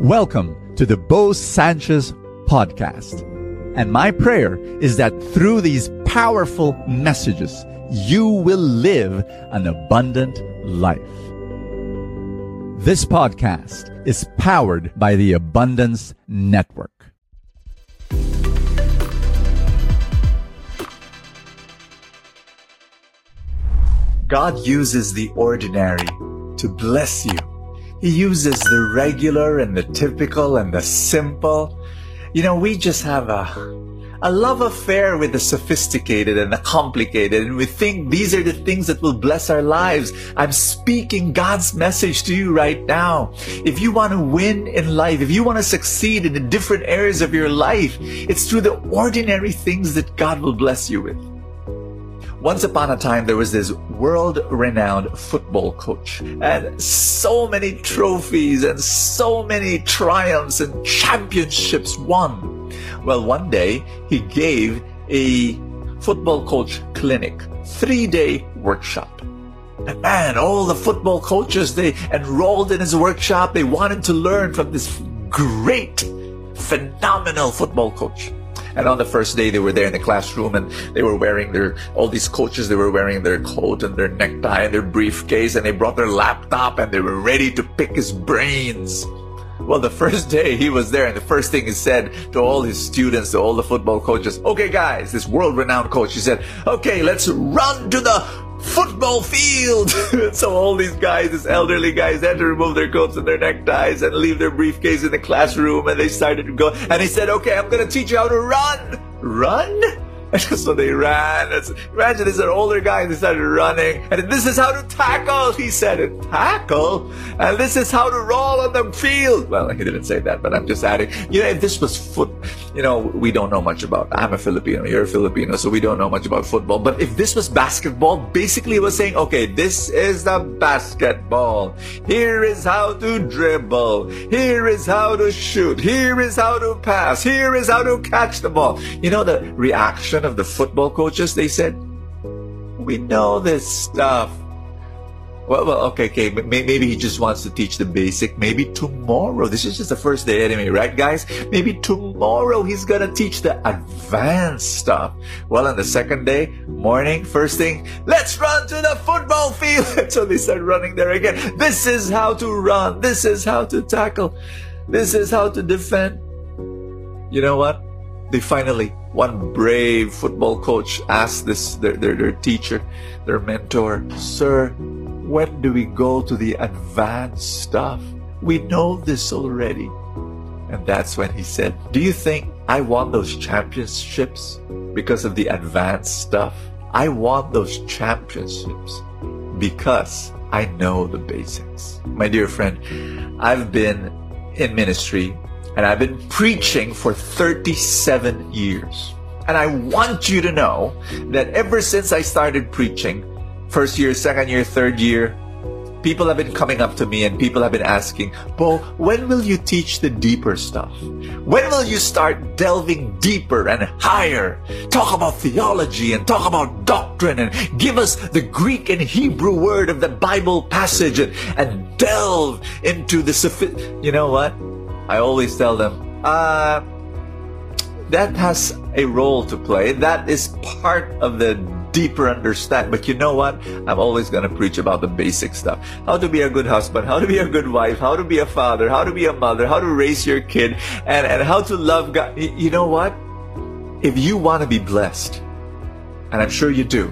Welcome to the Bo Sanchez podcast. And my prayer is that through these powerful messages, you will live an abundant life. This podcast is powered by the Abundance Network. God uses the ordinary to bless you. He uses the regular and the typical and the simple. You know, we just have a, a love affair with the sophisticated and the complicated, and we think these are the things that will bless our lives. I'm speaking God's message to you right now. If you want to win in life, if you want to succeed in the different areas of your life, it's through the ordinary things that God will bless you with. Once upon a time, there was this world renowned football coach and so many trophies and so many triumphs and championships won. Well, one day he gave a football coach clinic, three day workshop. And man, all the football coaches, they enrolled in his workshop. They wanted to learn from this great, phenomenal football coach. And on the first day, they were there in the classroom and they were wearing their, all these coaches, they were wearing their coat and their necktie and their briefcase and they brought their laptop and they were ready to pick his brains. Well, the first day he was there, and the first thing he said to all his students, to all the football coaches, okay, guys, this world renowned coach, he said, okay, let's run to the football field. so all these guys, these elderly guys, had to remove their coats and their neckties and leave their briefcase in the classroom, and they started to go. And he said, okay, I'm going to teach you how to run. Run? And so they ran. Imagine this an older guy. They started running. And this is how to tackle, he said. Tackle? And this is how to roll on the field. Well, he didn't say that, but I'm just adding. You know, if this was foot, you know, we don't know much about. I'm a Filipino. You're a Filipino, so we don't know much about football. But if this was basketball, basically it was saying, okay, this is the basketball. Here is how to dribble. Here is how to shoot. Here is how to pass. Here is how to catch the ball. You know, the reaction of the football coaches, they said, we know this stuff. Well, well, okay, okay. Maybe he just wants to teach the basic. Maybe tomorrow. This is just the first day anyway, right, guys? Maybe tomorrow he's gonna teach the advanced stuff. Well, on the second day, morning, first thing, let's run to the football field. so they start running there again. This is how to run. This is how to tackle. This is how to defend. You know what? They finally, one brave football coach asked this their, their, their teacher, their mentor, Sir, when do we go to the advanced stuff? We know this already. And that's when he said, Do you think I won those championships because of the advanced stuff? I won those championships because I know the basics. My dear friend, I've been in ministry and I've been preaching for 37 years. And I want you to know that ever since I started preaching, first year, second year, third year, people have been coming up to me and people have been asking, Bo, when will you teach the deeper stuff? When will you start delving deeper and higher? Talk about theology and talk about doctrine and give us the Greek and Hebrew word of the Bible passage and, and delve into the, you know what? I always tell them, uh, that has a role to play. That is part of the deeper understand. But you know what? I'm always going to preach about the basic stuff. How to be a good husband, how to be a good wife, how to be a father, how to be a mother, how to raise your kid, and, and how to love God. You know what? If you want to be blessed, and I'm sure you do,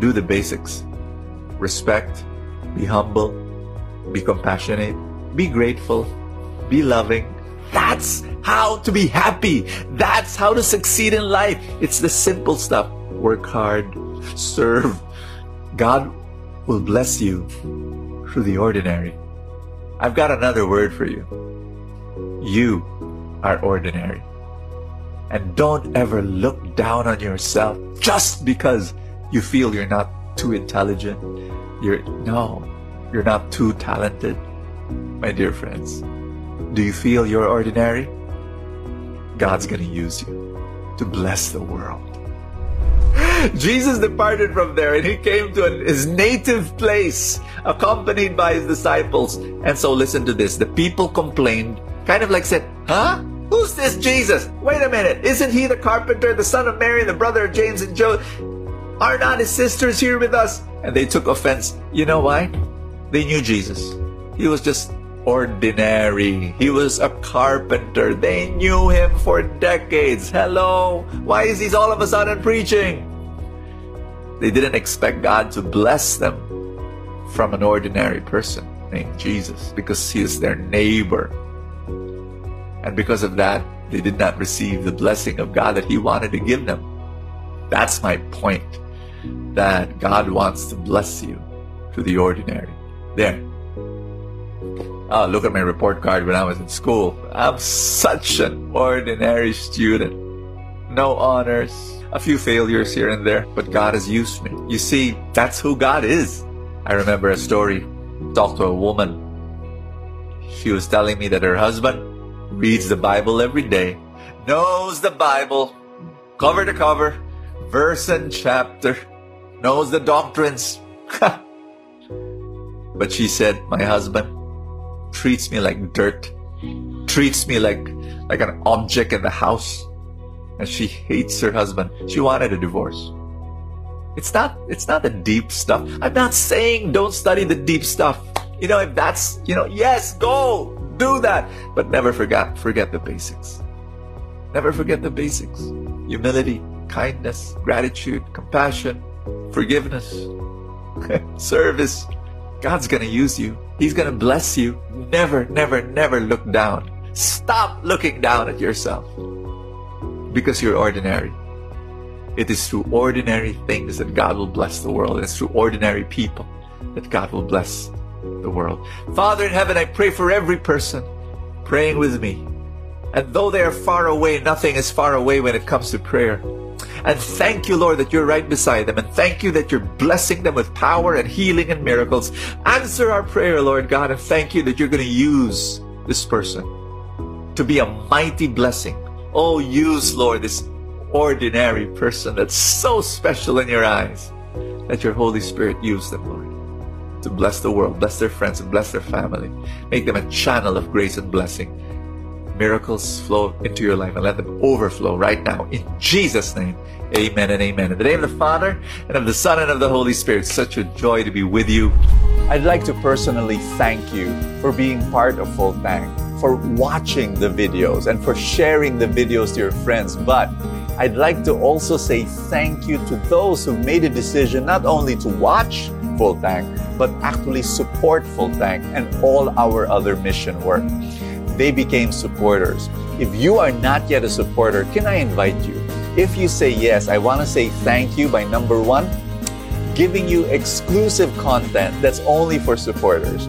do the basics. Respect, be humble, be compassionate, be grateful, be loving. That's how to be happy. That's how to succeed in life. It's the simple stuff. Work hard, serve. God will bless you through the ordinary. I've got another word for you. You are ordinary. And don't ever look down on yourself just because you feel you're not too intelligent. You're, no, you're not too talented. My dear friends, do you feel you're ordinary? God's going to use you to bless the world. Jesus departed from there and he came to his native place, accompanied by his disciples. And so, listen to this the people complained kind of like said, Huh? Who's this Jesus? Wait a minute. Isn't he the carpenter, the son of Mary, the brother of James and Joe? Are not his sisters here with us? And they took offense. You know why? They knew Jesus. He was just ordinary. He was a carpenter. They knew him for decades. Hello. Why is he all of a sudden preaching? They didn't expect God to bless them from an ordinary person named Jesus because he is their neighbor. And because of that, they did not receive the blessing of God that he wanted to give them. That's my point. That God wants to bless you through the ordinary. There. Oh, look at my report card when I was in school. I'm such an ordinary student. No honors, a few failures here and there, but God has used me. You see, that's who God is. I remember a story. Talked to a woman. She was telling me that her husband reads the Bible every day, knows the Bible cover to cover, verse and chapter, knows the doctrines. but she said, My husband treats me like dirt, treats me like, like an object in the house. And she hates her husband. She wanted a divorce. It's not, it's not the deep stuff. I'm not saying don't study the deep stuff. You know, if that's, you know, yes, go, do that. But never forget, forget the basics. Never forget the basics. Humility, kindness, gratitude, compassion, forgiveness, service. God's gonna use you. He's gonna bless you. Never, never, never look down. Stop looking down at yourself because you're ordinary. It is through ordinary things that God will bless the world. It's through ordinary people that God will bless the world. Father in heaven, I pray for every person praying with me. And though they are far away, nothing is far away when it comes to prayer. And thank you, Lord, that you're right beside them. And thank you that you're blessing them with power and healing and miracles. Answer our prayer, Lord God. And thank you that you're going to use this person to be a mighty blessing. Oh, use, Lord, this ordinary person that's so special in your eyes. Let your Holy Spirit use them, Lord to bless the world, bless their friends, and bless their family. Make them a channel of grace and blessing. Miracles flow into your life and let them overflow right now. In Jesus' name, amen and amen. In the name of the Father, and of the Son, and of the Holy Spirit, such a joy to be with you. I'd like to personally thank you for being part of Full Tank, for watching the videos, and for sharing the videos to your friends. But I'd like to also say thank you to those who made a decision not only to watch Full Tank, but actually support Full Tank and all our other mission work. They became supporters. If you are not yet a supporter, can I invite you? If you say yes, I want to say thank you by number one, giving you exclusive content that's only for supporters.